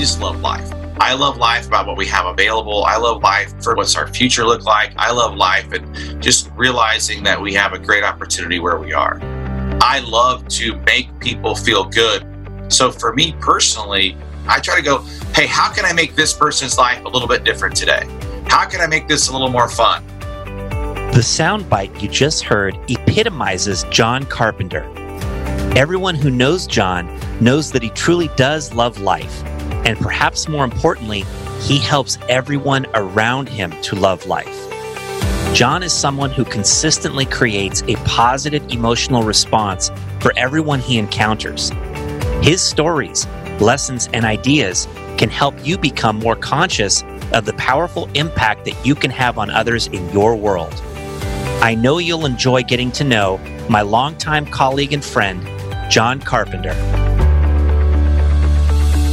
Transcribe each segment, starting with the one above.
just love life. I love life about what we have available. I love life for what's our future look like. I love life and just realizing that we have a great opportunity where we are. I love to make people feel good. So for me personally, I try to go, hey, how can I make this person's life a little bit different today? How can I make this a little more fun? The soundbite you just heard epitomizes John Carpenter. Everyone who knows John knows that he truly does love life and perhaps more importantly, he helps everyone around him to love life. John is someone who consistently creates a positive emotional response for everyone he encounters. His stories, lessons, and ideas can help you become more conscious of the powerful impact that you can have on others in your world. I know you'll enjoy getting to know my longtime colleague and friend, John Carpenter.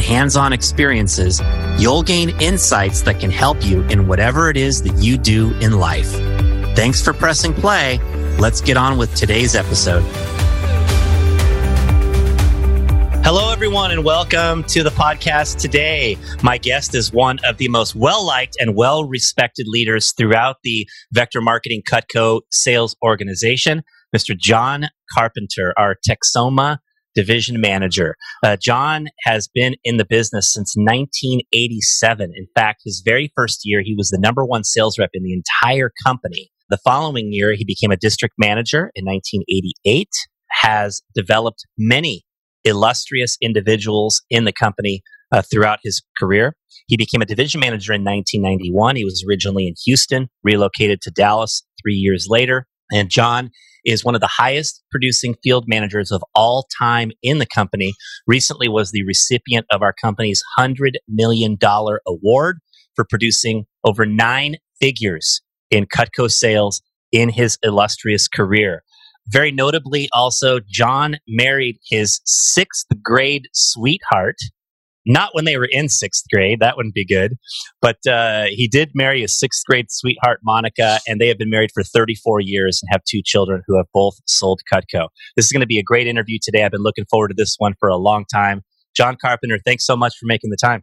and hands on experiences, you'll gain insights that can help you in whatever it is that you do in life. Thanks for pressing play. Let's get on with today's episode. Hello, everyone, and welcome to the podcast today. My guest is one of the most well liked and well respected leaders throughout the Vector Marketing Cutco sales organization, Mr. John Carpenter, our Texoma division manager. Uh, John has been in the business since 1987. In fact, his very first year, he was the number one sales rep in the entire company. The following year, he became a district manager in 1988, has developed many illustrious individuals in the company uh, throughout his career. He became a division manager in 1991. He was originally in Houston, relocated to Dallas three years later. And John is one of the highest producing field managers of all time in the company. Recently was the recipient of our company's $100 million award for producing over nine figures in Cutco sales in his illustrious career. Very notably, also, John married his sixth grade sweetheart, not when they were in sixth grade. That wouldn't be good. But uh, he did marry his sixth grade sweetheart, Monica, and they have been married for 34 years and have two children who have both sold Cutco. This is going to be a great interview today. I've been looking forward to this one for a long time. John Carpenter, thanks so much for making the time.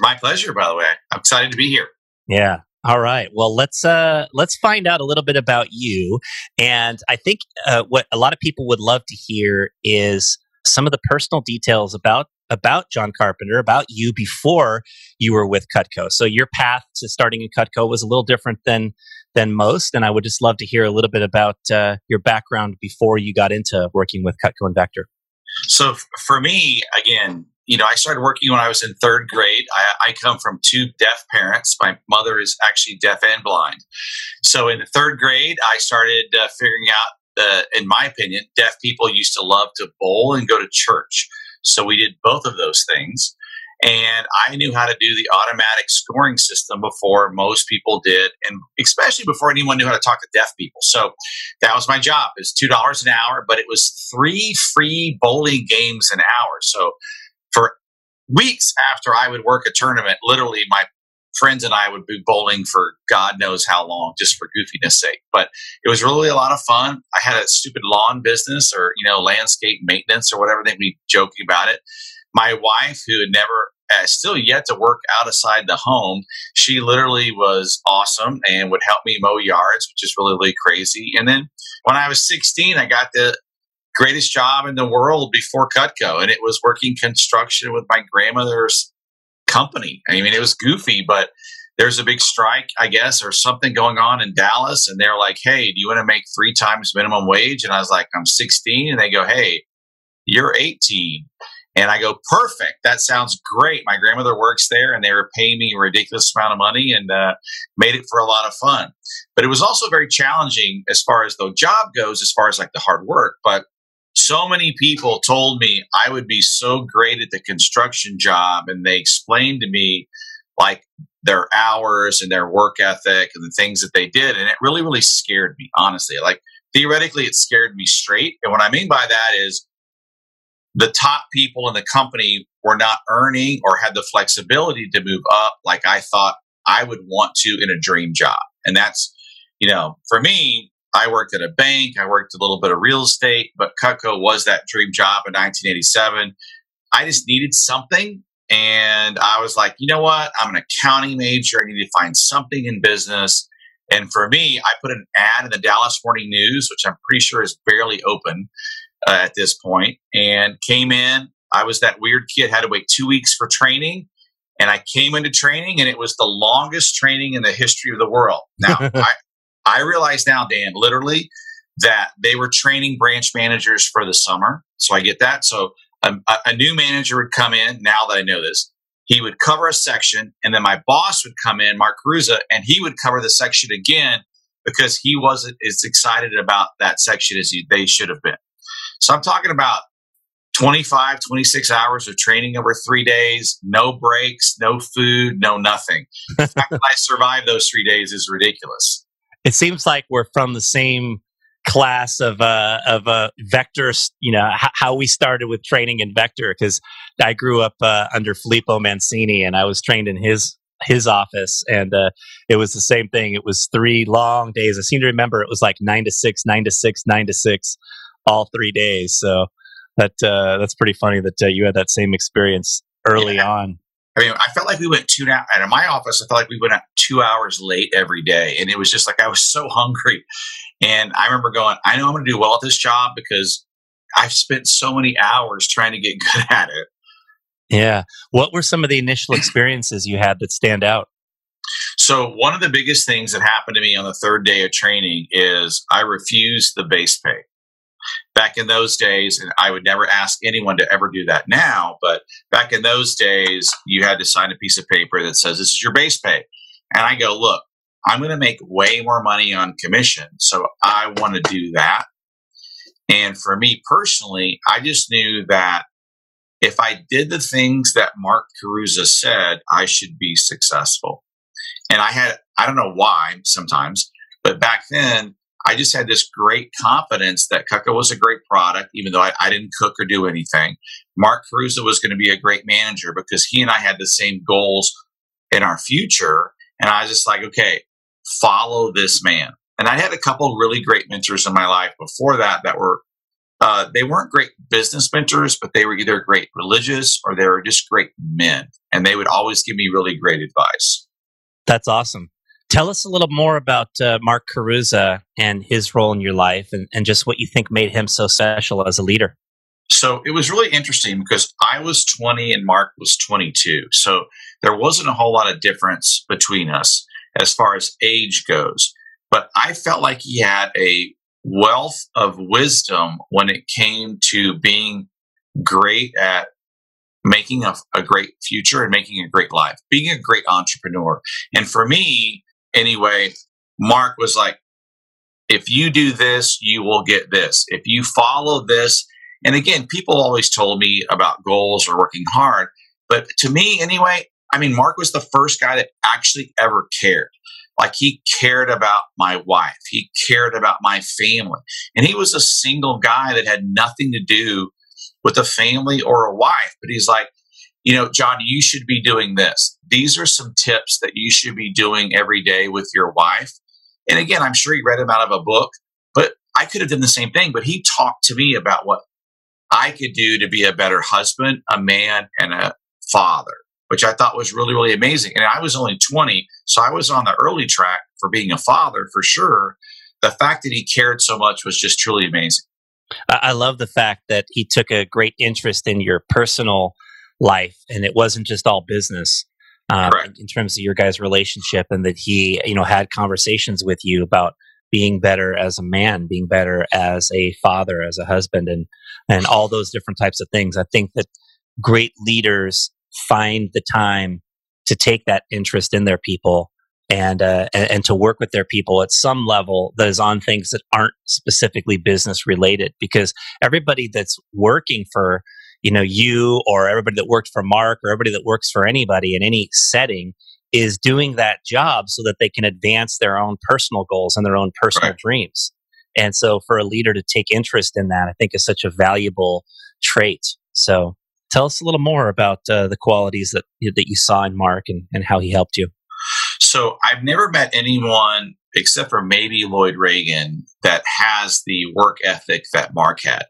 My pleasure, by the way. I'm excited to be here. Yeah. All right. Well, let's uh, let's find out a little bit about you. And I think uh, what a lot of people would love to hear is some of the personal details about about John Carpenter, about you before you were with Cutco. So your path to starting in Cutco was a little different than than most, and I would just love to hear a little bit about uh, your background before you got into working with Cutco and Vector. So for me, again, you know, I started working when I was in third grade. I, I, come from two deaf parents. My mother is actually deaf and blind. So in the third grade, I started uh, figuring out that, in my opinion, deaf people used to love to bowl and go to church. So we did both of those things. And I knew how to do the automatic scoring system before most people did, and especially before anyone knew how to talk to deaf people. So that was my job. It was two dollars an hour, but it was three free bowling games an hour. So for weeks after I would work a tournament, literally my friends and I would be bowling for God knows how long, just for goofiness sake. But it was really a lot of fun. I had a stupid lawn business or, you know, landscape maintenance or whatever They'd be joking about it. My wife, who had never uh, still yet to work outside the home, she literally was awesome and would help me mow yards, which is really, really crazy. And then when I was 16, I got the greatest job in the world before Cutco, and it was working construction with my grandmother's company. I mean, it was goofy, but there's a big strike, I guess, or something going on in Dallas. And they're like, hey, do you want to make three times minimum wage? And I was like, I'm 16. And they go, hey, you're 18. And I go, perfect. That sounds great. My grandmother works there and they were paying me a ridiculous amount of money and uh, made it for a lot of fun. But it was also very challenging as far as the job goes, as far as like the hard work. But so many people told me I would be so great at the construction job. And they explained to me like their hours and their work ethic and the things that they did. And it really, really scared me, honestly. Like theoretically, it scared me straight. And what I mean by that is, the top people in the company were not earning or had the flexibility to move up like I thought I would want to in a dream job. And that's, you know, for me, I worked at a bank, I worked a little bit of real estate, but Cutco was that dream job in 1987. I just needed something. And I was like, you know what? I'm an accounting major. I need to find something in business. And for me, I put an ad in the Dallas Morning News, which I'm pretty sure is barely open uh, at this point and came in. I was that weird kid, had to wait two weeks for training. And I came into training, and it was the longest training in the history of the world. Now, I, I realize now, Dan, literally, that they were training branch managers for the summer. So I get that. So um, a, a new manager would come in, now that I know this, he would cover a section, and then my boss would come in, Mark Caruza, and he would cover the section again because he wasn't as excited about that section as he, they should have been. So I'm talking about 25, 26 hours of training over three days, no breaks, no food, no nothing. The fact that I survived those three days is ridiculous. It seems like we're from the same class of uh, of uh, vector. You know h- how we started with training in vector because I grew up uh, under Filippo Mancini and I was trained in his his office and uh, it was the same thing. It was three long days. I seem to remember it was like nine to six, nine to six, nine to six all three days. So that uh, that's pretty funny that uh, you had that same experience early yeah. on. I mean, I felt like we went two now. And in my office, I felt like we went out two hours late every day, and it was just like I was so hungry. And I remember going, I know I'm going to do well at this job because I've spent so many hours trying to get good at it. Yeah. What were some of the initial experiences you had that stand out? So, one of the biggest things that happened to me on the third day of training is I refused the base pay back in those days, and I would never ask anyone to ever do that now, but back in those days, you had to sign a piece of paper that says this is your base pay. And I go, look, I'm going to make way more money on commission. So I want to do that. And for me personally, I just knew that if I did the things that Mark Caruza said, I should be successful. And I had, I don't know why sometimes, but back then I just had this great confidence that Cutco was a great product, even though I, I didn't cook or do anything. Mark Caruso was going to be a great manager because he and I had the same goals in our future. And I was just like, okay, follow this man. And I had a couple really great mentors in my life before that that were, uh, they weren't great business mentors, but they were either great religious or they were just great men. And they would always give me really great advice. That's awesome. Tell us a little more about uh, Mark Caruza and his role in your life and, and just what you think made him so special as a leader. So it was really interesting because I was 20 and Mark was 22. So there wasn't a whole lot of difference between us as far as age goes. But I felt like he had a wealth of wisdom when it came to being great at making a, a, great future and making a great life, being a great entrepreneur. And for me, anyway, Mark was like, if you do this, you will get this. If you follow this, and again, people always told me about goals or working hard, but to me, anyway, I mean, Mark was the first guy that actually ever cared. Like he cared about my wife, he cared about my family, and he was a single guy that had nothing to do with a family or a wife. But he's like, you know, John, you should be doing this. These are some tips that you should be doing every day with your wife. And again, I'm sure he read them out of a book, but I could have done the same thing. But he talked to me about what I could do to be a better husband, a man, and a father, which I thought was really, really amazing. And I was only 20, so I was on the early track for being a father for sure. The fact that he cared so much was just truly amazing. I love the fact that he took a great interest in your personal life, and it wasn't just all business. Um, in, in terms of your guys' relationship, and that he, you know, had conversations with you about being better as a man, being better as a father, as a husband, and and all those different types of things. I think that great leaders find the time to take that interest in their people and, uh, and, and to work with their people at some level that is on things that aren't specifically business related because everybody that's working for you know you or everybody that worked for mark or everybody that works for anybody in any setting is doing that job so that they can advance their own personal goals and their own personal right. dreams. And so for a leader to take interest in that i think is such a valuable trait. So tell us a little more about uh, the qualities that that you saw in mark and, and how he helped you. So I've never met anyone except for maybe Lloyd Reagan that has the work ethic that Mark had.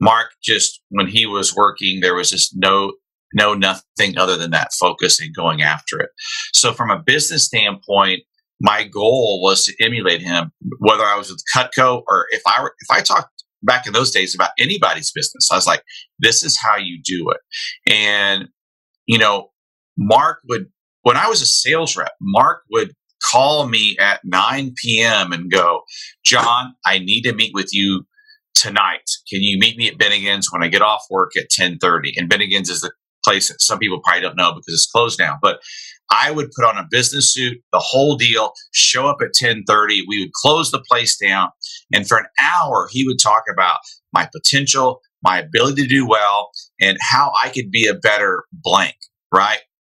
Mark just when he was working, there was just no no nothing other than that focus and going after it. So from a business standpoint, my goal was to emulate him, whether I was with Cutco or if I were, if I talked back in those days about anybody's business, I was like, this is how you do it. And, you know, Mark would when I was a sales rep, Mark would call me at 9 p.m. and go, John, I need to meet with you tonight. Can you meet me at Bennigan's when I get off work at 1030? And Bennigan's is the place that some people probably don't know because it's closed now. But I would put on a business suit, the whole deal, show up at 1030. We would close the place down. And for an hour, he would talk about my potential, my ability to do well, and how I could be a better blank, right?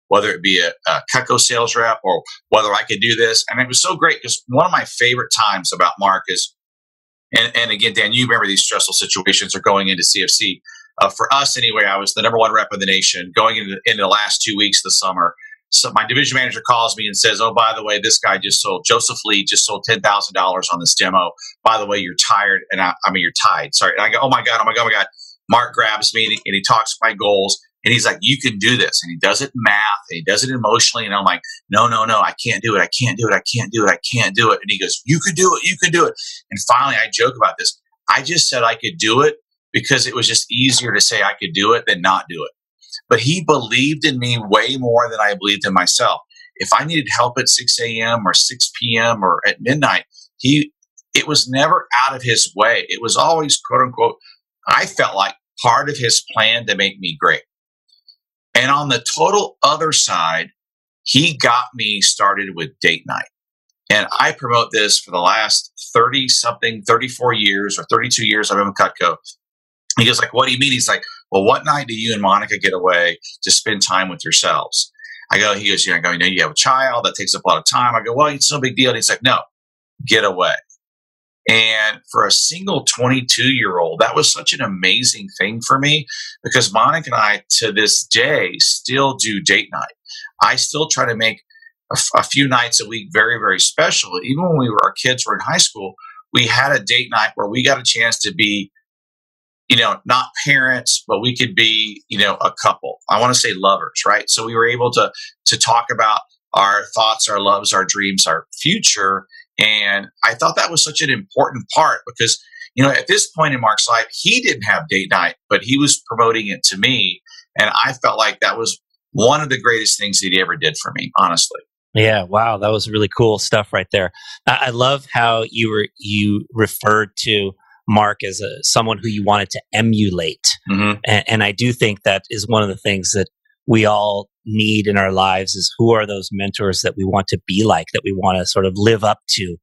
Whether it be a, a Cutco sales rep or whether I could do this. And it was so great because one of my favorite times about Mark is, and, and again, Dan, you remember these stressful situations are going into CFC. Uh, for us, anyway, I was the number one rep in the nation going into, into the last two weeks of the summer. So my division manager calls me and says, "Oh, by the way, this guy just sold Joseph Lee just sold ten thousand dollars on this demo. By the way, you're tired, and I, I mean you're tied. Sorry." And I go, "Oh my god, oh my god, oh my god." Mark grabs me and he, and he talks my goals. And he's like, you can do this. And he does it math and he does it emotionally. And I'm like, no, no, no, I can't do it. I can't do it. I can't do it. I can't do it. And he goes, you can do it. You can do it. And finally, I joke about this. I just said I could do it because it was just easier to say I could do it than not do it. But he believed in me way more than I believed in myself. If I needed help at 6 a.m. or 6 p.m. or at midnight, he, it was never out of his way. It was always quote unquote, I felt like part of his plan to make me great. And on the total other side, he got me started with date night. And I promote this for the last 30 something, 34 years or 32 years I've been with Cutco. He goes like, what do you mean? He's like, well, what night do you and Monica get away to spend time with yourselves? I go, he goes, you know, you know, you have a child that takes up a lot of time. I go, well, it's no big deal. And he's like, no, get away. And for a single 22 year old, that was such an amazing thing for me because Monica and I, to this day, still do date night. I still try to make a, f- a few nights a week very, very special. Even when we were, our kids were in high school, we had a date night where we got a chance to be, you know, not parents, but we could be, you know, a couple. I want to say lovers, right? So we were able to, to talk about our thoughts, our loves, our dreams, our future and I thought that was such an important part because, you know, at this point in Mark's life, he didn't have date night, but he was promoting it to me. And I felt like that was one of the greatest things that he ever did for me, honestly. Yeah, wow, that was really cool stuff right there. I love how you were you referred to Mark as a someone who you wanted to emulate, mm-hmm. and, and I do think that is one of the things that we all need in our lives is who are those mentors that we want to be like, that we want to sort of live up to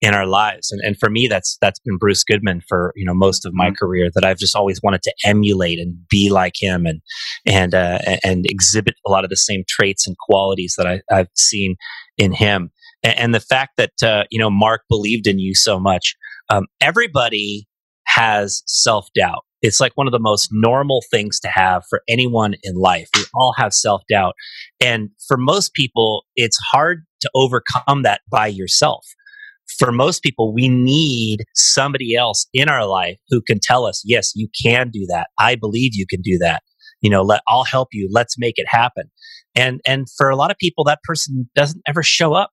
in our lives. And, and for me, that's, that's been Bruce Goodman for, you know, most of my mm-hmm. career that I've just always wanted to emulate and be like him and, and, uh, and exhibit a lot of the same traits and qualities that I, I've seen in him. And, and the fact that, uh, you know, Mark believed in you so much. Um, everybody has self doubt. It's like one of the most normal things to have for anyone in life. We all have self doubt. And for most people, it's hard to overcome that by yourself. For most people, we need somebody else in our life who can tell us, yes, you can do that. I believe you can do that. You know, let, I'll help you. Let's make it happen. And, and for a lot of people, that person doesn't ever show up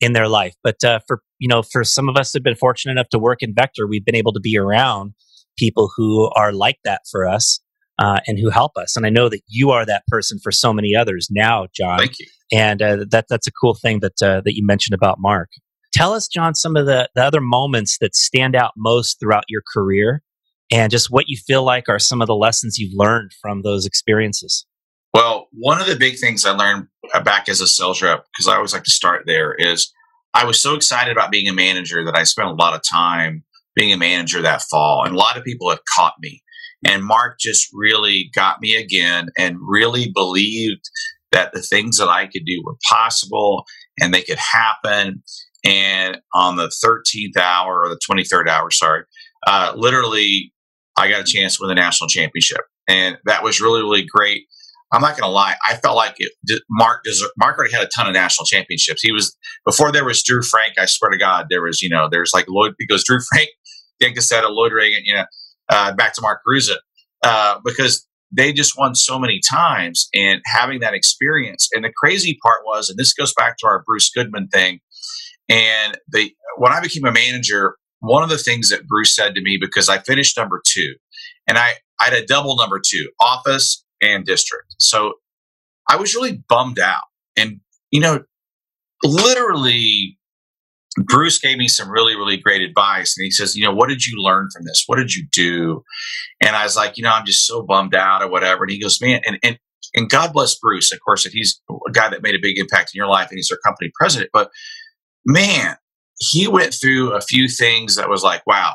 in their life. But uh, for, you know, for some of us who've been fortunate enough to work in Vector, we've been able to be around people who are like that for us. uh, and who help us. And I know that you are that person for so many others now, John. Thank you. And uh, that that's a cool thing that uh, that you mentioned about Mark. Tell us, John, some of the, the other moments that stand out most throughout your career, and just what you feel like are some of the lessons you've learned from those experiences. Well, one of the big things I learned uh, back as a sales rep, because I always like to start there, is I was so excited about being a manager that I spent a lot of time being a manager that fall. And a lot of people have caught me. And Mark just really got me again and really believed that the things that I could do were possible and they could happen. And on the 13th hour or the 23rd hour, sorry, uh, literally, I got a chance to win the national championship. And that was really, really great. I'm not going to lie. I felt like it, Mark deserved, Mark already had a ton of national championships. He was before there was Drew Frank. I swear to God, there was you know there's like Lloyd because Drew Frank, Dan Cassetta, Lloyd Reagan, you know, uh, back to Mark Caruza uh, because they just won so many times and having that experience. And the crazy part was, and this goes back to our Bruce Goodman thing. And the when I became a manager, one of the things that Bruce said to me because I finished number two, and I I had a double number two office and district. So I was really bummed out. And, you know, literally, Bruce gave me some really, really great advice. And he says, you know, what did you learn from this? What did you do? And I was like, you know, I'm just so bummed out or whatever. And he goes, man, and, and, and God bless Bruce, of course, that he's a guy that made a big impact in your life and he's our company president. But man, he went through a few things that was like, wow,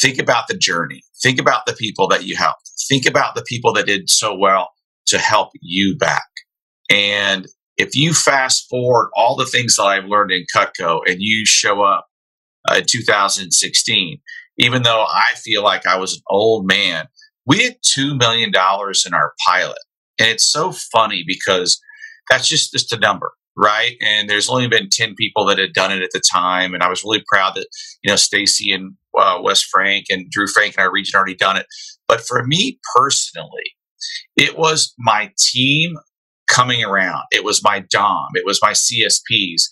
think about the journey. Think about the people that you helped. Think about the people that did so well to help you back. And if you fast forward all the things that I've learned in Cutco and you show up uh, in 2016, even though I feel like I was an old man, we had $2 million in our pilot. And it's so funny because that's just, just a number right? And there's only been 10 people that had done it at the time. And I was really proud that, you know, Stacy and uh, Wes Frank and Drew Frank in our region already done it. But for me personally, it was my team coming around. It was my Dom. It was my CSPs.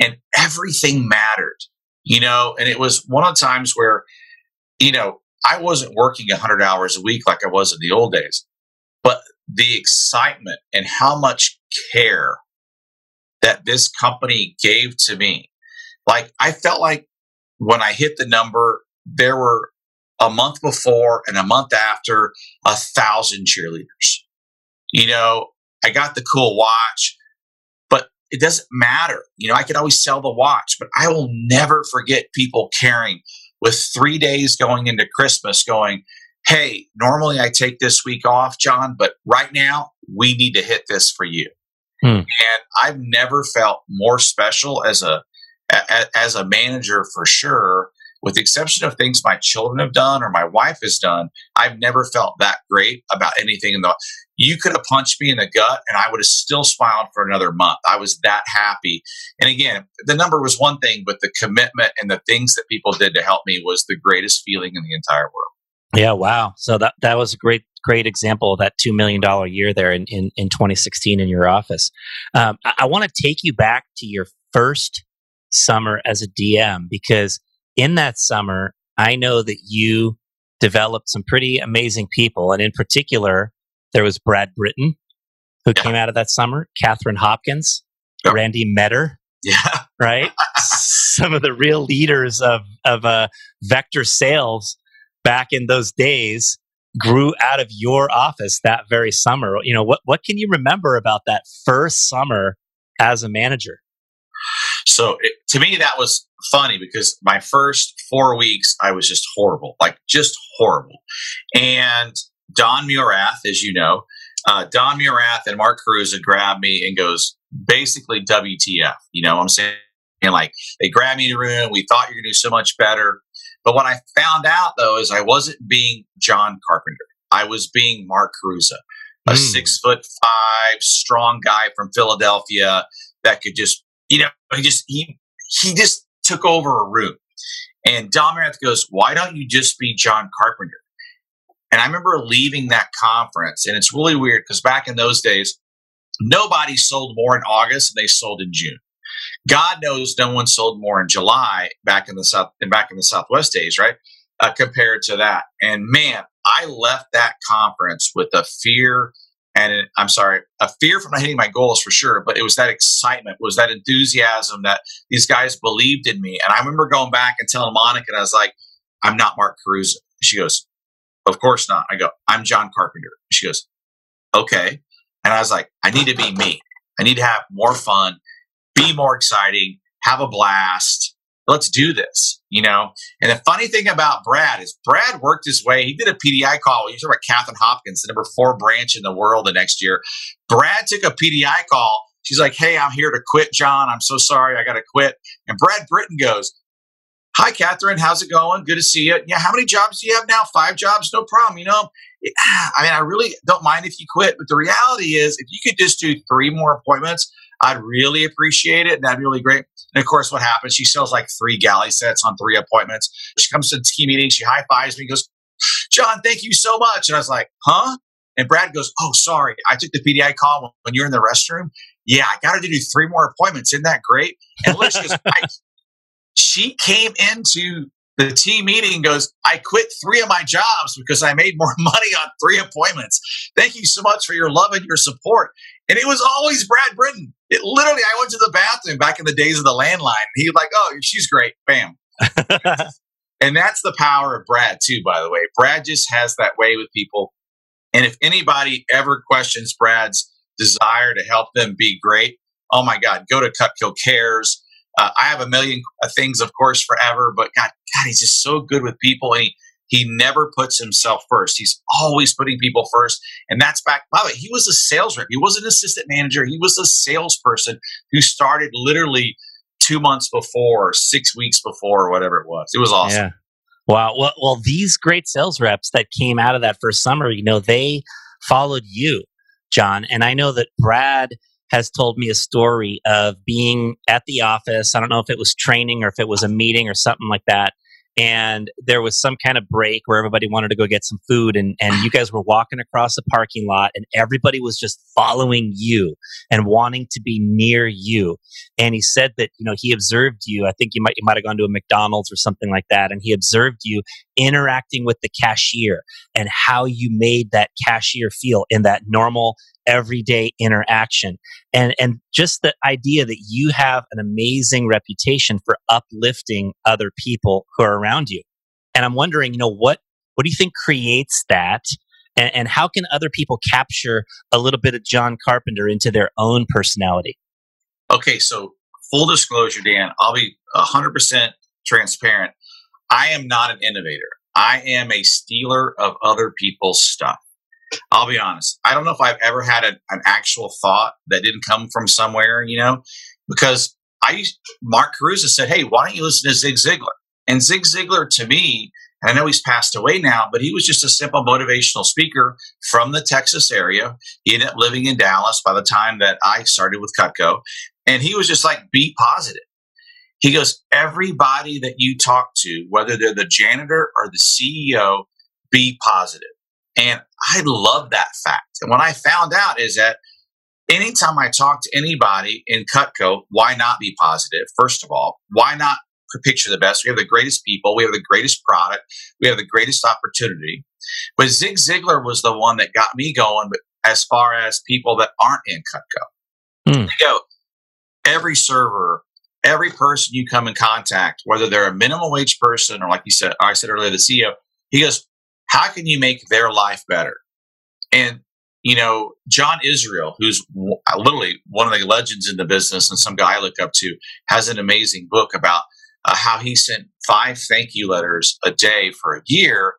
And everything mattered, you know, and it was one of the times where, you know, I wasn't working 100 hours a week like I was in the old days, but the excitement and how much care that this company gave to me. Like I felt like when I hit the number, there were a month before and a month after a thousand cheerleaders. You know, I got the cool watch, but it doesn't matter. You know, I could always sell the watch, but I will never forget people caring with three days going into Christmas going, Hey, normally I take this week off, John, but right now we need to hit this for you. Hmm. And I've never felt more special as a, a, as a manager for sure. With the exception of things my children have done or my wife has done, I've never felt that great about anything in the. You could have punched me in the gut, and I would have still smiled for another month. I was that happy. And again, the number was one thing, but the commitment and the things that people did to help me was the greatest feeling in the entire world. Yeah, wow. So that that was a great great example of that $2 million year there in, in, in 2016 in your office. Um, I, I want to take you back to your first summer as a DM because in that summer, I know that you developed some pretty amazing people. And in particular, there was Brad Britton, who yeah. came out of that summer, Catherine Hopkins. Randy Metter. Yeah. Right? some of the real leaders of, of uh, vector sales back in those days grew out of your office that very summer. You know, what, what can you remember about that first summer as a manager? So it, to me, that was funny because my first four weeks, I was just horrible, like just horrible. And Don Murath, as you know, uh, Don Murath and Mark had grabbed me and goes, basically WTF. You know what I'm saying? And like they grabbed me in the room. We thought you're going to do so much better. But what I found out though is I wasn't being John Carpenter. I was being Mark Caruza, a mm. six foot five strong guy from Philadelphia that could just, you know, he just he he just took over a room. And Dominic goes, "Why don't you just be John Carpenter?" And I remember leaving that conference, and it's really weird because back in those days, nobody sold more in August than they sold in June. God knows no one sold more in July back in the south and back in the Southwest days, right? Uh, compared to that. And man, I left that conference with a fear and I'm sorry, a fear from not hitting my goals for sure, but it was that excitement, was that enthusiasm that these guys believed in me. And I remember going back and telling Monica, and I was like, I'm not Mark Caruso. She goes, Of course not. I go, I'm John Carpenter. She goes, Okay. And I was like, I need to be me. I need to have more fun, be more exciting, have a blast. Let's do this, you know? And the funny thing about Brad is Brad worked his way. He did a PDI call. You talk about Catherine Hopkins, the number four branch in the world the next year. Brad took a PDI call. She's like, Hey, I'm here to quit, John. I'm so sorry. I got to quit. And Brad Britton goes, Hi, Catherine. How's it going? Good to see you. Yeah, how many jobs do you have now? Five jobs? No problem. You know, I mean, I really don't mind if you quit, but the reality is, if you could just do three more appointments, I'd really appreciate it. And that'd be really great. And of course, what happens? She sells like three galley sets on three appointments. She comes to the key meeting, she high fives me, goes, John, thank you so much. And I was like, huh? And Brad goes, Oh, sorry. I took the PDI call when you're in the restroom. Yeah, I got to do three more appointments. Isn't that great? And Liz goes, she came into the team meeting goes, I quit three of my jobs because I made more money on three appointments. Thank you so much for your love and your support. And it was always Brad Britton. It literally, I went to the bathroom back in the days of the landline. He was like, oh, she's great. Bam. and that's the power of Brad, too, by the way. Brad just has that way with people. And if anybody ever questions Brad's desire to help them be great, oh my God, go to Cutco Cares uh, I have a million things, of course, forever, but God, God, he's just so good with people. And he, he never puts himself first. He's always putting people first. And that's back, by the way, he was a sales rep. He was an assistant manager. He was a salesperson who started literally two months before, six weeks before, or whatever it was. It was awesome. Yeah. Wow. Well, well, these great sales reps that came out of that first summer, you know, they followed you, John. And I know that Brad has told me a story of being at the office. I don't know if it was training or if it was a meeting or something like that. And there was some kind of break where everybody wanted to go get some food and, and you guys were walking across the parking lot and everybody was just following you and wanting to be near you. And he said that you know he observed you. I think you might you might have gone to a mcdonald's or something like that. And he observed you interacting with the cashier and how you made that cashier feel in that normal everyday interaction. And and just the idea that you have an amazing reputation for uplifting other people who are around you. And i'm wondering you know what what do you think creates that? And, and how can other people capture a little bit of john carpenter into their own personality? Okay so full disclosure dan i'll be 100% transparent i am not an innovator i am a stealer of other people's stuff I'll be honest. I don't know if I've ever had a, an actual thought that didn't come from somewhere, you know, because I used, Mark Caruso said, Hey, why don't you listen to Zig Ziglar? And Zig Ziglar to me, I know he's passed away now, but he was just a simple motivational speaker from the Texas area. He ended up living in Dallas by the time that I started with Cutco. And he was just like, be positive. He goes, everybody that you talk to, whether they're the janitor or the CEO, be positive. And I love that fact. And what I found out is that anytime I talk to anybody in Cutco, why not be positive? First of all, why not picture the best? We have the greatest people, we have the greatest product, we have the greatest opportunity. But Zig Ziglar was the one that got me going But as far as people that aren't in Cutco. Mm. They go, every server, every person you come in contact, whether they're a minimum wage person or like you said, I said earlier, the CEO, he goes, how can you make their life better? And, you know, John Israel, who's literally one of the legends in the business and some guy I look up to, has an amazing book about uh, how he sent five thank you letters a day for a year.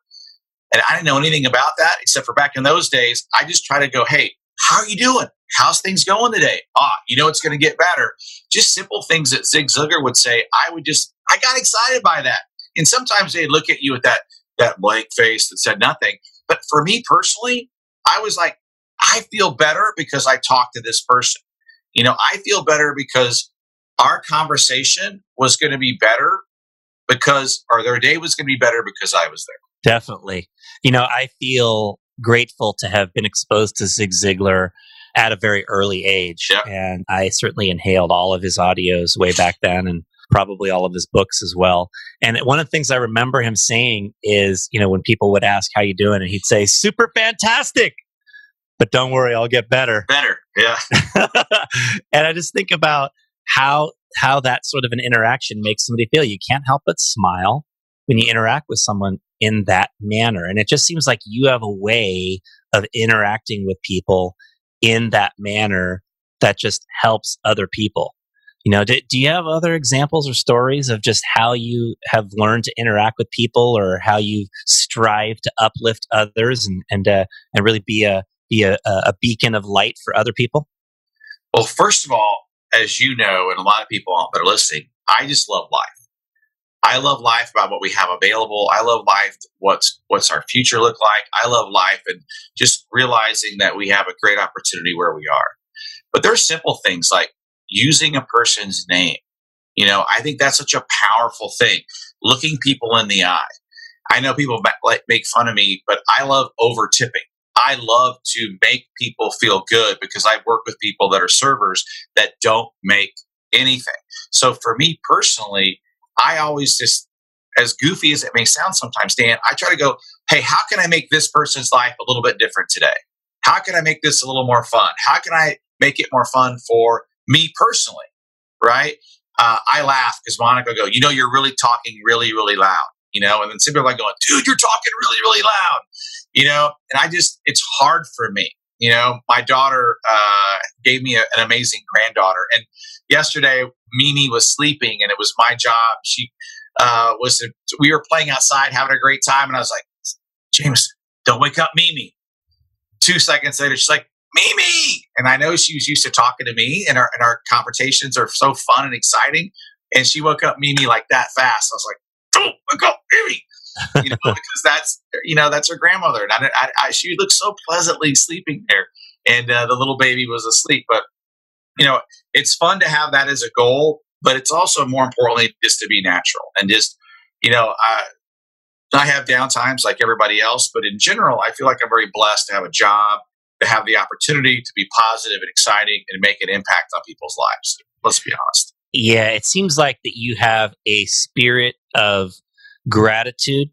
And I didn't know anything about that except for back in those days. I just try to go, hey, how are you doing? How's things going today? Ah, you know it's going to get better. Just simple things that Zig Ziglar would say. I would just, I got excited by that. And sometimes they'd look at you with that that blank face that said nothing. But for me personally, I was like, I feel better because I talked to this person. You know, I feel better because our conversation was going to be better because, or their day was going to be better because I was there. Definitely. You know, I feel grateful to have been exposed to Zig Ziglar at a very early age. And I certainly inhaled all of his audios way back then. And probably all of his books as well. And one of the things I remember him saying is, you know, when people would ask how you doing, and he'd say, "Super fantastic." But don't worry, I'll get better. Better, yeah. and I just think about how how that sort of an interaction makes somebody feel. You can't help but smile when you interact with someone in that manner. And it just seems like you have a way of interacting with people in that manner that just helps other people. You know, do, do you have other examples or stories of just how you have learned to interact with people or how you strive to uplift others and, and, uh, and really be a, be a, a beacon of light for other people? Well, first of all, as you know, and a lot of people that are listening, I just love life. I love life about what we have available. I love life. What's what's our future look like? I love life and just realizing that we have a great opportunity where we are. But there's simple things like using a person's name. You know, I think that's such a powerful thing. Looking people in the eye. I know people make fun of me, but I love over tipping. I love to make people feel good because I work with people that are servers that don't make anything. So for me personally, I always just, as goofy as it may sound sometimes, Dan, I try to go, hey, how can I make this person's life a little bit different today? How can I make this a little more fun? How can I make it more fun for me personally? Right? Uh, I laugh because Monica go, you know, you're really talking really, really loud, you know, and then some people are going, dude, you're talking really, really loud, you know, and I just, it's hard for me. You know, my daughter uh, gave me a, an amazing granddaughter, and yesterday Mimi was sleeping, and it was my job. She uh, was we were playing outside, having a great time, and I was like, James, don't wake up Mimi. Two seconds later, she's like, Mimi, and I know she was used to talking to me, and our and our conversations are so fun and exciting. And she woke up Mimi like that fast. I was like, don't wake up, Mimi!" you know, because that's you know that's her grandmother, and I, I, I, she looked so pleasantly sleeping there, and uh, the little baby was asleep. But you know, it's fun to have that as a goal, but it's also more importantly just to be natural and just you know, I I have downtimes like everybody else, but in general, I feel like I'm very blessed to have a job, to have the opportunity to be positive and exciting and make an impact on people's lives. Let's be honest. Yeah, it seems like that you have a spirit of gratitude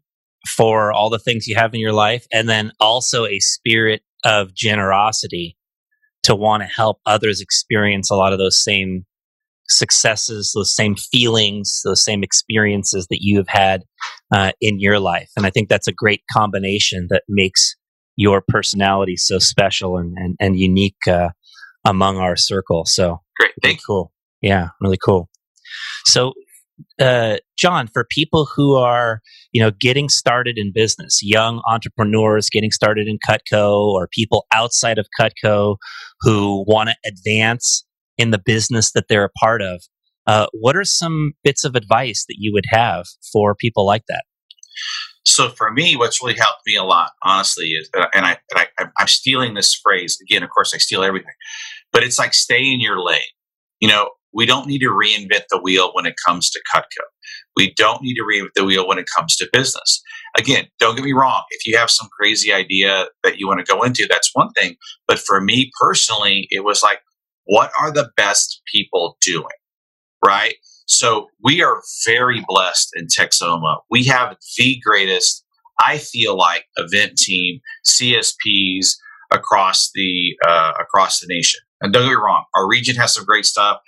for all the things you have in your life, and then also a spirit of generosity to want to help others experience a lot of those same successes, those same feelings, those same experiences that you have had uh, in your life. And I think that's a great combination that makes your personality so special and, and, and unique uh, among our circle. So great. Thank cool. Yeah, really cool. So uh, John, for people who are, you know, getting started in business, young entrepreneurs getting started in Cutco, or people outside of Cutco who want to advance in the business that they're a part of, uh, what are some bits of advice that you would have for people like that? So for me, what's really helped me a lot, honestly, is and I, and I I'm stealing this phrase again. Of course, I steal everything, but it's like stay in your lane. You know, we don't need to reinvent the wheel when it comes to Cutco. We don't need to reinvent the wheel when it comes to business. Again, don't get me wrong. If you have some crazy idea that you want to go into, that's one thing. But for me personally, it was like, what are the best people doing? Right? So we are very blessed in Texoma. We have the greatest, I feel like, event team, CSPs across the uh, across the nation. And don't get me wrong, our region has some great stuff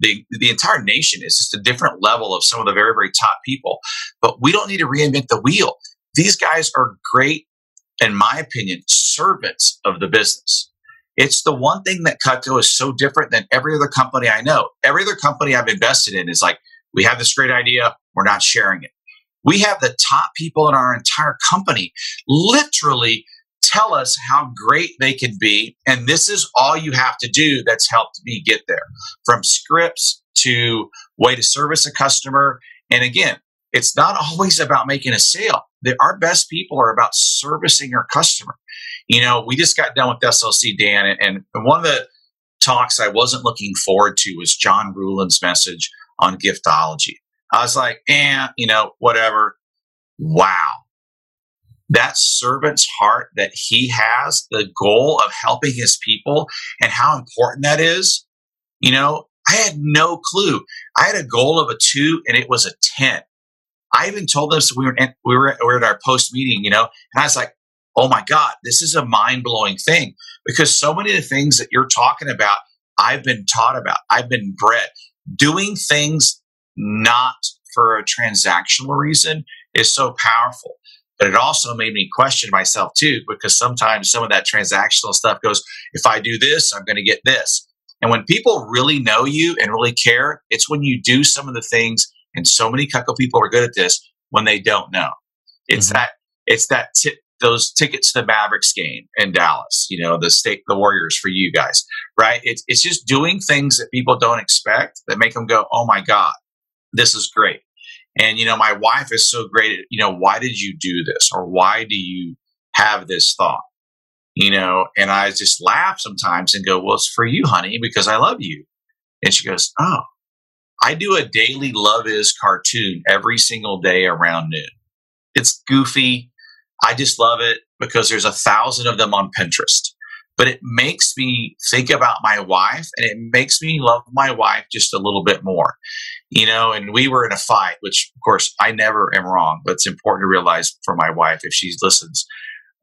the, the entire nation is just a different level of some of the very, very top people. But we don't need to reinvent the wheel. These guys are great, in my opinion, servants of the business. It's the one thing that Cutco is so different than every other company I know. Every other company I've invested in is like, we have this great idea, we're not sharing it. We have the top people in our entire company literally tell us how great they can be. And this is all you have to do that's helped me get there from scripts to way to service a customer. And again, it's not always about making a sale. The, our best people are about servicing our customer. You know, we just got done with SLC, Dan, and, and one of the talks I wasn't looking forward to was John Ruhlin's message on giftology. I was like, eh, you know, whatever. Wow that servant's heart that he has, the goal of helping his people and how important that is, you know, I had no clue. I had a goal of a two and it was a 10. I even told them so we were, in, we were, we were at our post meeting, you know, and I was like, oh my God, this is a mind blowing thing because so many of the things that you're talking about, I've been taught about, I've been bred. Doing things not for a transactional reason is so powerful. But it also made me question myself too, because sometimes some of that transactional stuff goes, if I do this, I'm going to get this. And when people really know you and really care, it's when you do some of the things, and so many Cutco people are good at this when they don't know. It's mm-hmm. that it's that tip those tickets to the Mavericks game in Dallas, you know, the state the Warriors for you guys, right? It's it's just doing things that people don't expect that make them go, "Oh my god, this is great." And you know, my wife is so great at, you know, why did you do this or why do you have this thought? you know, and I just laugh sometimes and go, well, it's for you, honey, because I love you. And she goes, oh, I do a daily Love Is cartoon every single day around noon. It's goofy. I just love it because there's a thousand of them on Pinterest. But it makes me think about my wife and it makes me love my wife just a little bit more. You know, and we were in a fight, which of course I never am wrong, but it's important to realize for my wife if she listens.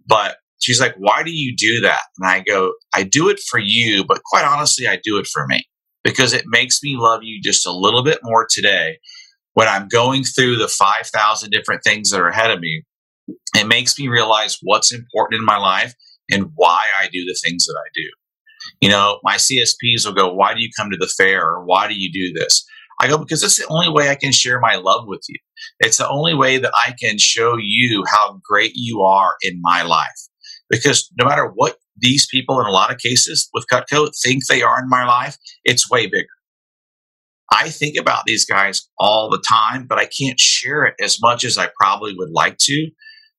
But she's like, why do you do that? And I go, I do it for you, but quite honestly, I do it for me because it makes me love you just a little bit more today when I'm going through the 5,000 different things that are ahead of me. It makes me realize what's important in my life and why I do the things that I do. You know, my CSPs will go, Why do you come to the fair? Or why do you do this? I go, Because it's the only way I can share my love with you. It's the only way that I can show you how great you are in my life because no matter what these people in a lot of cases with Cutco think they are in my life, it's way bigger. I think about these guys all the time, but I can't share it as much as I probably would like to.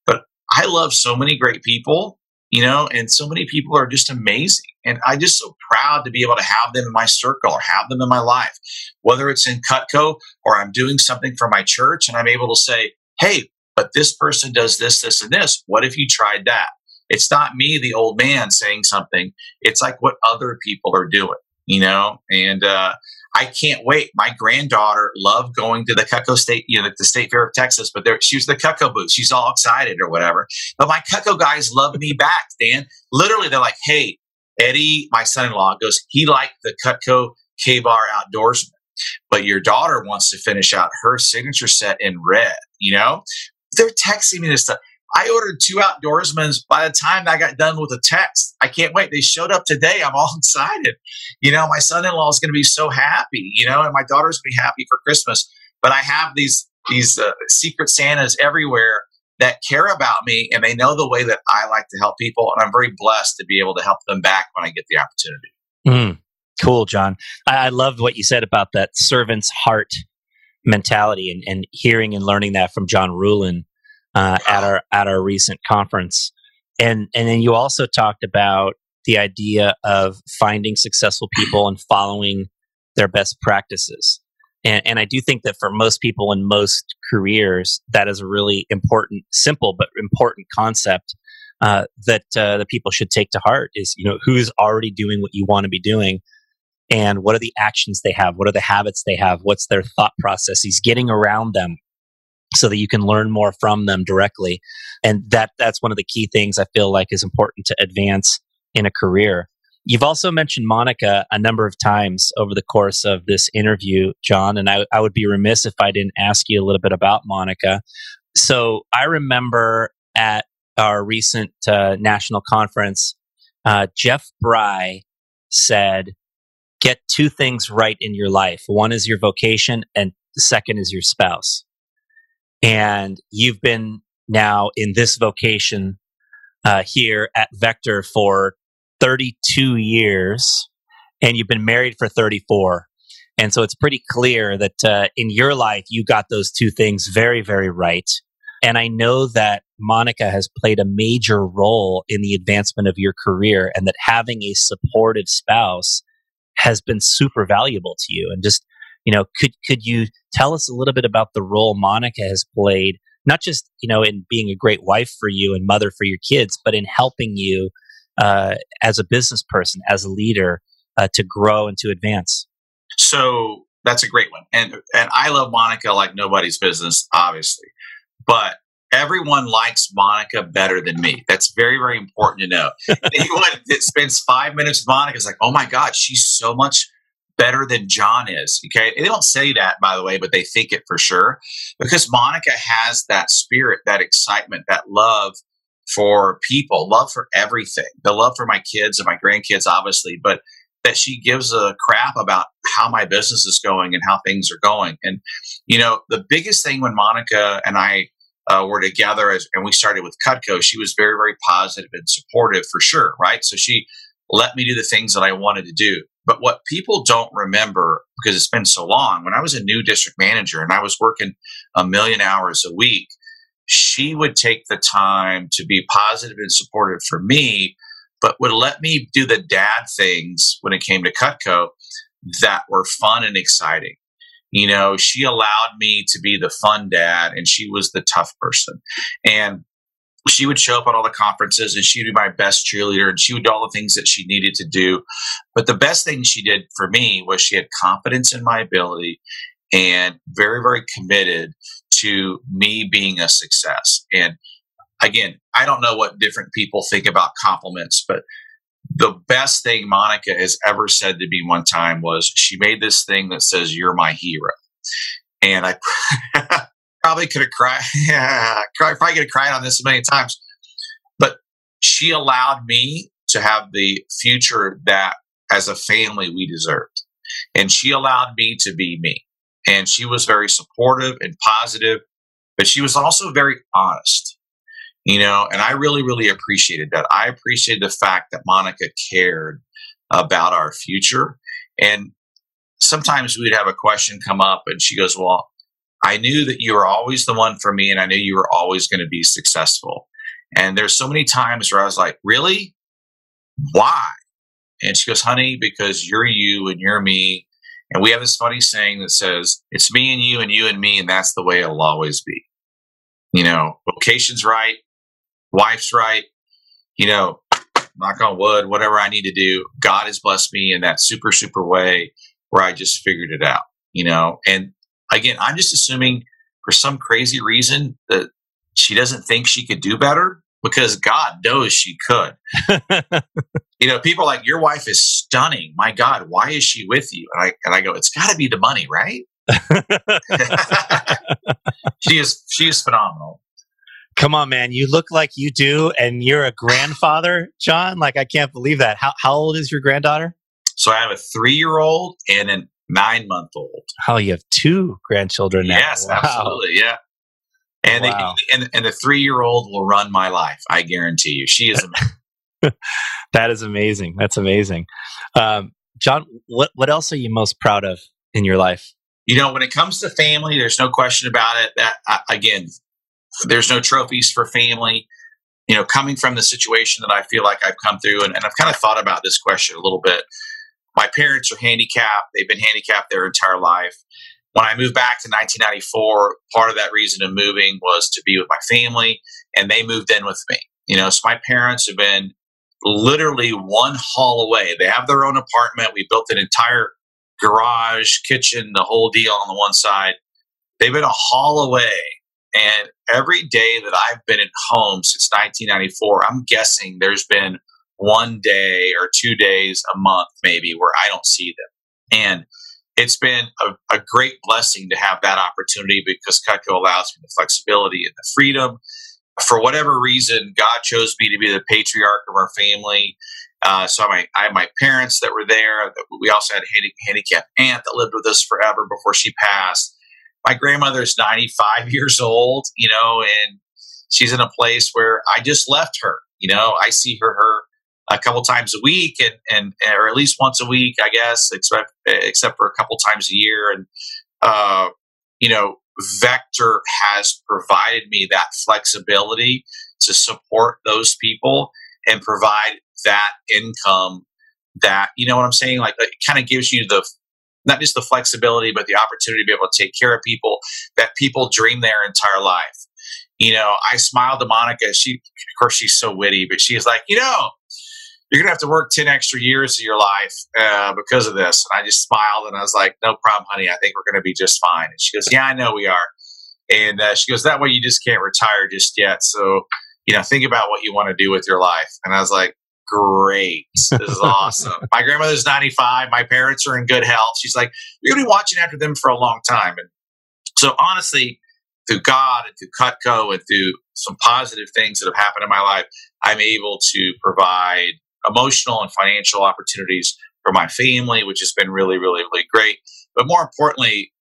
But I love so many great people, you know, and so many people are just amazing. And I'm just so proud to be able to have them in my circle or have them in my life, whether it's in Cutco or I'm doing something for my church and I'm able to say, hey, but this person does this, this, and this. What if you tried that? it's not me, the old man, saying something. It's like what other people are doing, you know? And uh, I can't wait. My granddaughter loved going to the Cutco State, you know, the State Fair of Texas, but there, she was the Cutco booth. She's all excited or whatever. But my Cutco guys love me back, Dan. Literally, they're like, hey, Eddie, my son in law, goes, he liked the Cutco K Bar outdoorsman, but your daughter wants to finish out her signature set in red, you know? They're texting me this stuff. I ordered two outdoorsmen. By the time I got done with the text, I can't wait. They showed up today. I'm all excited. You know, my son-in-law is going to be so happy. You know, and my daughter's going to be happy for Christmas. But I have these these uh, secret Santas everywhere that care about me, and they know the way that I like to help people. And I'm very blessed to be able to help them back when I get the opportunity. Mm, cool, John. I, I loved what you said about that servant's heart mentality, and, and hearing and learning that from John Ruhlin uh, at our at our recent conference, and and then you also talked about the idea of finding successful people and following their best practices. And, and I do think that for most people in most careers, that is a really important, simple but important concept uh, that uh, the people should take to heart. Is you know who's already doing what you want to be doing, and what are the actions they have, what are the habits they have, what's their thought processes, getting around them so that you can learn more from them directly. And that that's one of the key things I feel like is important to advance in a career. You've also mentioned Monica a number of times over the course of this interview, John, and I, I would be remiss if I didn't ask you a little bit about Monica. So I remember at our recent uh, national conference, uh, Jeff Bry said, Get two things right in your life. One is your vocation, and the second is your spouse and you've been now in this vocation uh, here at Vector for 32 years, and you've been married for 34. And so it's pretty clear that uh, in your life, you got those two things very, very right. And I know that Monica has played a major role in the advancement of your career, and that having a supportive spouse has been super valuable to you. And just you know, could could you tell us a little bit about the role Monica has played, not just you know in being a great wife for you and mother for your kids, but in helping you uh, as a business person, as a leader, uh, to grow and to advance? So that's a great one. And and I love Monica like nobody's business, obviously. But everyone likes Monica better than me. That's very, very important to know. Anyone that spends five minutes with Monica is like, oh my God, she's so much better than John is. Okay. They don't say that, by the way, but they think it for sure because Monica has that spirit, that excitement, that love for people, love for everything, the love for my kids and my grandkids, obviously, but that she gives a crap about how my business is going and how things are going. And, you know, the biggest thing when Monica and I uh, were together as, and we started with Cutco, she was very, very positive and supportive for sure, right? So she let me do the things that I wanted to do. But what people don't remember, because it's been so long, when I was a new district manager and I was working a million hours a week, she would take the time to be positive and supportive for me, but would let me do the dad things when it came to Cutco that were fun and exciting. You know, she allowed me to be the fun dad and she was the tough person. And she would show up at all the conferences and she'd be my best cheerleader and she would do all the things that she needed to do. But the best thing she did for me was she had confidence in my ability and very, very committed to me being a success. And again, I don't know what different people think about compliments, but the best thing Monica has ever said to me one time was she made this thing that says, You're my hero. And I probably could have cried. Probably could have cried on this a million times. But she allowed me to have the future that as a family we deserved. And she allowed me to be me. And she was very supportive and positive, but she was also very honest you know, and I really, really appreciated that. I appreciated the fact that Monica cared about our future. And sometimes we'd have a question come up and she goes, Well, I knew that you were always the one for me and I knew you were always going to be successful. And there's so many times where I was like, Really? Why? And she goes, Honey, because you're you and you're me. And we have this funny saying that says, It's me and you and you and me, and that's the way it'll always be. You know, vocation's right, wife's right, you know, knock on wood, whatever I need to do, God has blessed me in that super, super way where I just figured it out, you know. And again, I'm just assuming for some crazy reason that she doesn't think she could do better because God knows she could. you know, people like your wife is stunning. My God, why is she with you? And I and I go, it's got to be the money, right? she is she is phenomenal. Come on, man. You look like you do, and you're a grandfather, John. Like, I can't believe that. How, how old is your granddaughter? So I have a three year old and a nine month old. Oh, you have two grandchildren now. Yes, wow. absolutely. Yeah. And, wow. the, and, and the three year old will run my life. I guarantee you. She is that is amazing. That's amazing. Um, John, what, what else are you most proud of in your life? You know, when it comes to family, there's no question about it. That uh, again, there's no trophies for family. You know, coming from the situation that I feel like I've come through, and, and I've kind of thought about this question a little bit. My parents are handicapped, they've been handicapped their entire life. When I moved back to 1994, part of that reason of moving was to be with my family, and they moved in with me. You know, so my parents have been literally one hall away. They have their own apartment. We built an entire garage, kitchen, the whole deal on the one side. They've been a hall away and every day that I've been at home since 1994, I'm guessing there's been one day or two days a month, maybe, where I don't see them. And it's been a, a great blessing to have that opportunity because Cutco allows me the flexibility and the freedom. For whatever reason, God chose me to be the patriarch of our family. Uh, so I, I had my parents that were there. We also had a handicapped aunt that lived with us forever before she passed my grandmother is 95 years old, you know, and she's in a place where I just left her. You know, I see her her a couple times a week, and and or at least once a week, I guess, except except for a couple times a year. And uh, you know, Vector has provided me that flexibility to support those people and provide that income that you know what I'm saying. Like, it kind of gives you the not just the flexibility, but the opportunity to be able to take care of people that people dream their entire life. You know, I smiled to Monica. She, of course, she's so witty, but she's like, you know, you're gonna have to work 10 extra years of your life uh, because of this. And i just smiled and i was like no problem honey. I think we're gonna be just fine. And she goes yeah i know we are. And uh, she goes that way you just can't retire just yet. So you know think about what you want to do with your life. And i was like great. This is awesome. My grandmother's 95 my parents are in good health. She's like you're gonna be watching after them for a long time. And so honestly through god and through cutco and through some positive things that have happened in my life i'm able to provide emotional and financial opportunities for my family, which has been really, really, really great. But more importantly,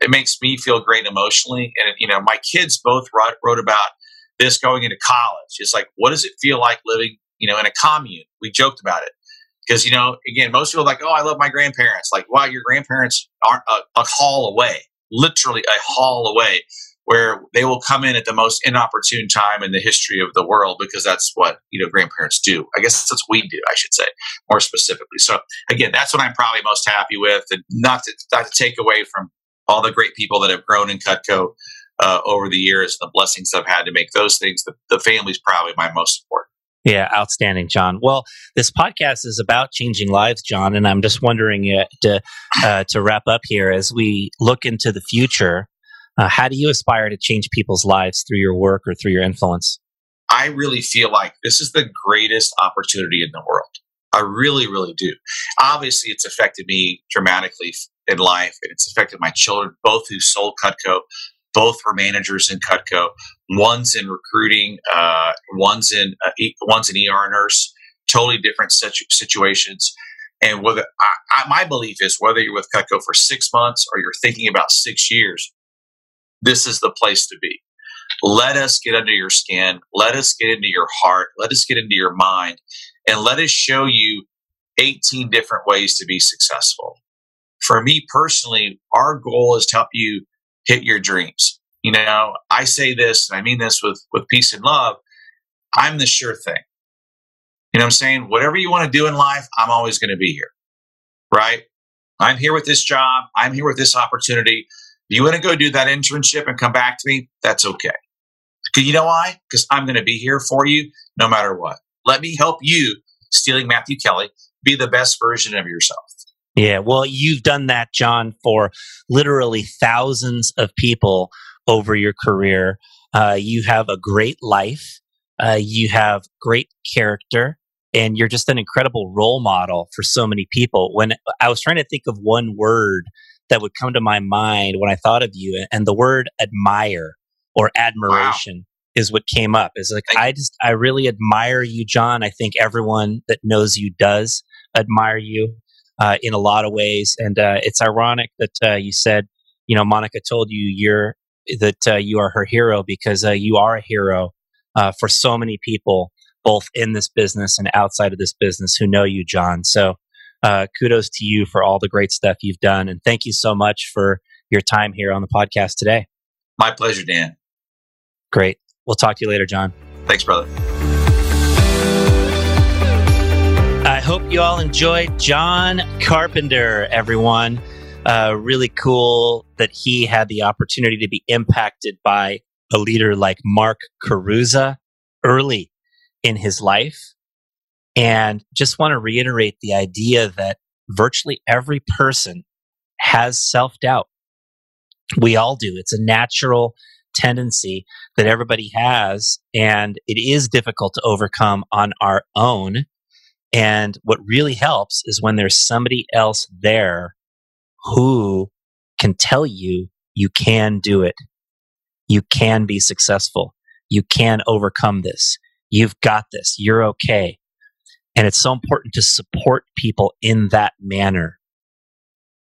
it makes me feel great emotionally. And, you know, my kids both wrote, wrote about this going into college. It's like, what does it feel like living, you know, in a commune? We joked about it. Because, you know, again, most people like, oh, I love my grandparents. Like, wow, your grandparents aren't a, a hall away, literally a hall away where they will come in at the most inopportune time in the history of the world because that's what you know grandparents do. I guess that's what we do, I should say, more specifically. So again, that's what I'm probably most happy with, and not to not to take away from all the great people that have grown in Cutco uh, over the years, the blessings I've had to make those things. The, the family's probably my most important. Yeah, outstanding, John. Well, this podcast is about changing lives, John, and I'm just wondering uh, to uh, to wrap up here as we look into the future. Uh, how do you aspire to change people's lives through your work or through your influence? I really feel like this is the greatest opportunity in the world. I really, really do. Obviously, it's affected me dramatically in life, and it's affected my children, both who sold Cutco, both were managers in Cutco. One's in recruiting, uh, one's in uh, e- one's an ER nurse. Totally different situ- situations. And whether I, I, my belief is whether you're with Cutco for six months or you're thinking about six years, this is the place to be. Let us get under your skin. Let us get into your heart. Let us get into your mind and let us show you 18 different ways to be successful. For me personally, our goal is to help you hit your dreams. You know, I say this and I mean this with, with peace and love. I'm the sure thing. You know I'm saying? Whatever you want to do in life, I'm always going to be here. Right? I'm here with this job. I'm here with this opportunity you want to go do that internship and come back to me, that's okay. You know why? Because I'm going to be here for you no matter what. Let me help you, stealing Matthew Kelly, be the best version of yourself. Yeah, well, you've done that, John, for literally thousands of people over your career. Uh, you have a great life. Uh, you have great character and you're just an incredible role model for so many people. When I was trying to think of one word that would come to my mind when I thought of you. And the word admire or admiration wow. is what came up. Is like, I just, I really admire you, John. I think everyone that knows you does admire you uh, in a lot of ways. And uh, it's ironic that uh, you said, you know, Monica told you you're, that uh, you are her hero because uh, you are a hero uh, for so many people, both in this business and outside of this business who know you, John. So, uh, kudos to you for all the great stuff you've done. And thank you so much for your time here on the podcast today. My pleasure, Dan. Great. We'll talk to you later, John. Thanks, brother. I hope you all enjoyed John Carpenter, everyone. Uh, really cool that he had the opportunity to be impacted by a leader like Mark Caruza early in his life. And just want to reiterate the idea that virtually every person has self doubt. We all do. It's a natural tendency that everybody has, and it is difficult to overcome on our own. And what really helps is when there's somebody else there who can tell you you can do it. You can be successful. You can overcome this. You've got this. You're okay. And it's so important to support people in that manner,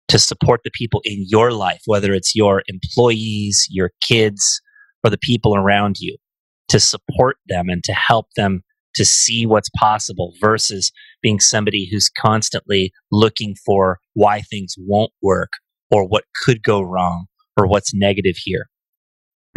to support the people in your life, whether it's your employees, your kids, or the people around you, to support them and to help them to see what's possible versus being somebody who's constantly looking for why things won't work or what could go wrong or what's negative here.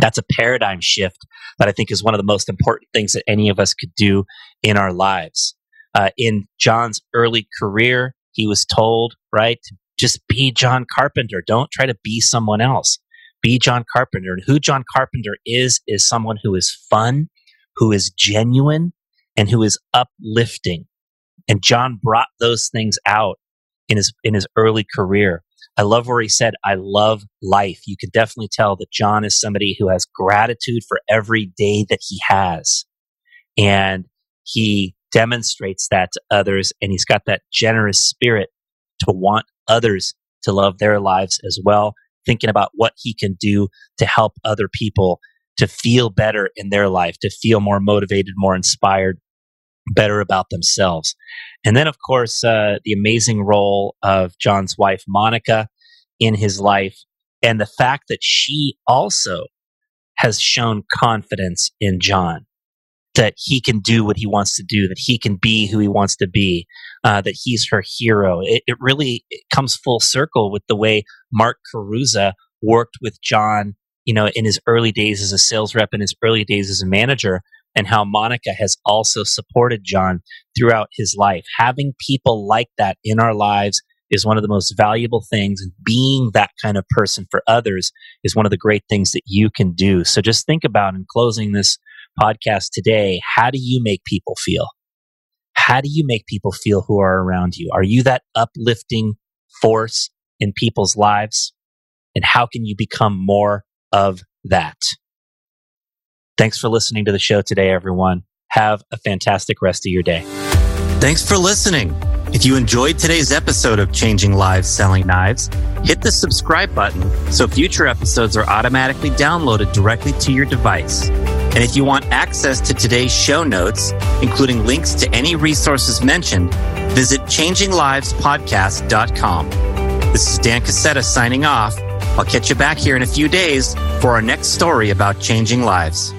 That's a paradigm shift that I think is one of the most important things that any of us could do in our lives. Uh, in John's early career, he was told, right, just be John Carpenter. Don't try to be someone else. Be John Carpenter. And who John Carpenter is, is someone who is fun, who is genuine, and who is uplifting. And John brought those things out in his in his early career. I love where he said, I love life. You could definitely tell that John is somebody who has gratitude for every day that he has. And he demonstrates that to others. And he's got that generous spirit to want others to love their lives as well, thinking about what he can do to help other people to feel better in their life, to feel more motivated, more inspired, better about themselves. And then, of course, uh, the amazing role of John's wife, Monica, in his life, and the fact that she also has shown confidence in John that he can do what he wants to do, that he can be who he wants to be, uh, that he's her hero. It, it really it comes full circle with the way Mark Caruza worked with John, you know, in his early days as a sales rep, in his early days as a manager, and how Monica has also supported John throughout his life. Having people like that in our lives is one of the most valuable things. And being that kind of person for others is one of the great things that you can do. So just think about in closing this podcast today, how do you make people feel? How do you make people feel who are around you? Are you that uplifting force in people's lives? And how can you become more of that? Thanks for listening to the show today, everyone. Have a fantastic rest of your day. Thanks for listening. If you enjoyed today's episode of Changing Lives Selling Knives, hit the subscribe button so future episodes are automatically downloaded directly to your device. And if you want access to today's show notes, including links to any resources mentioned, visit changinglivespodcast.com. This is Dan Casetta signing off. I'll catch you back here in a few days for our next story about changing lives.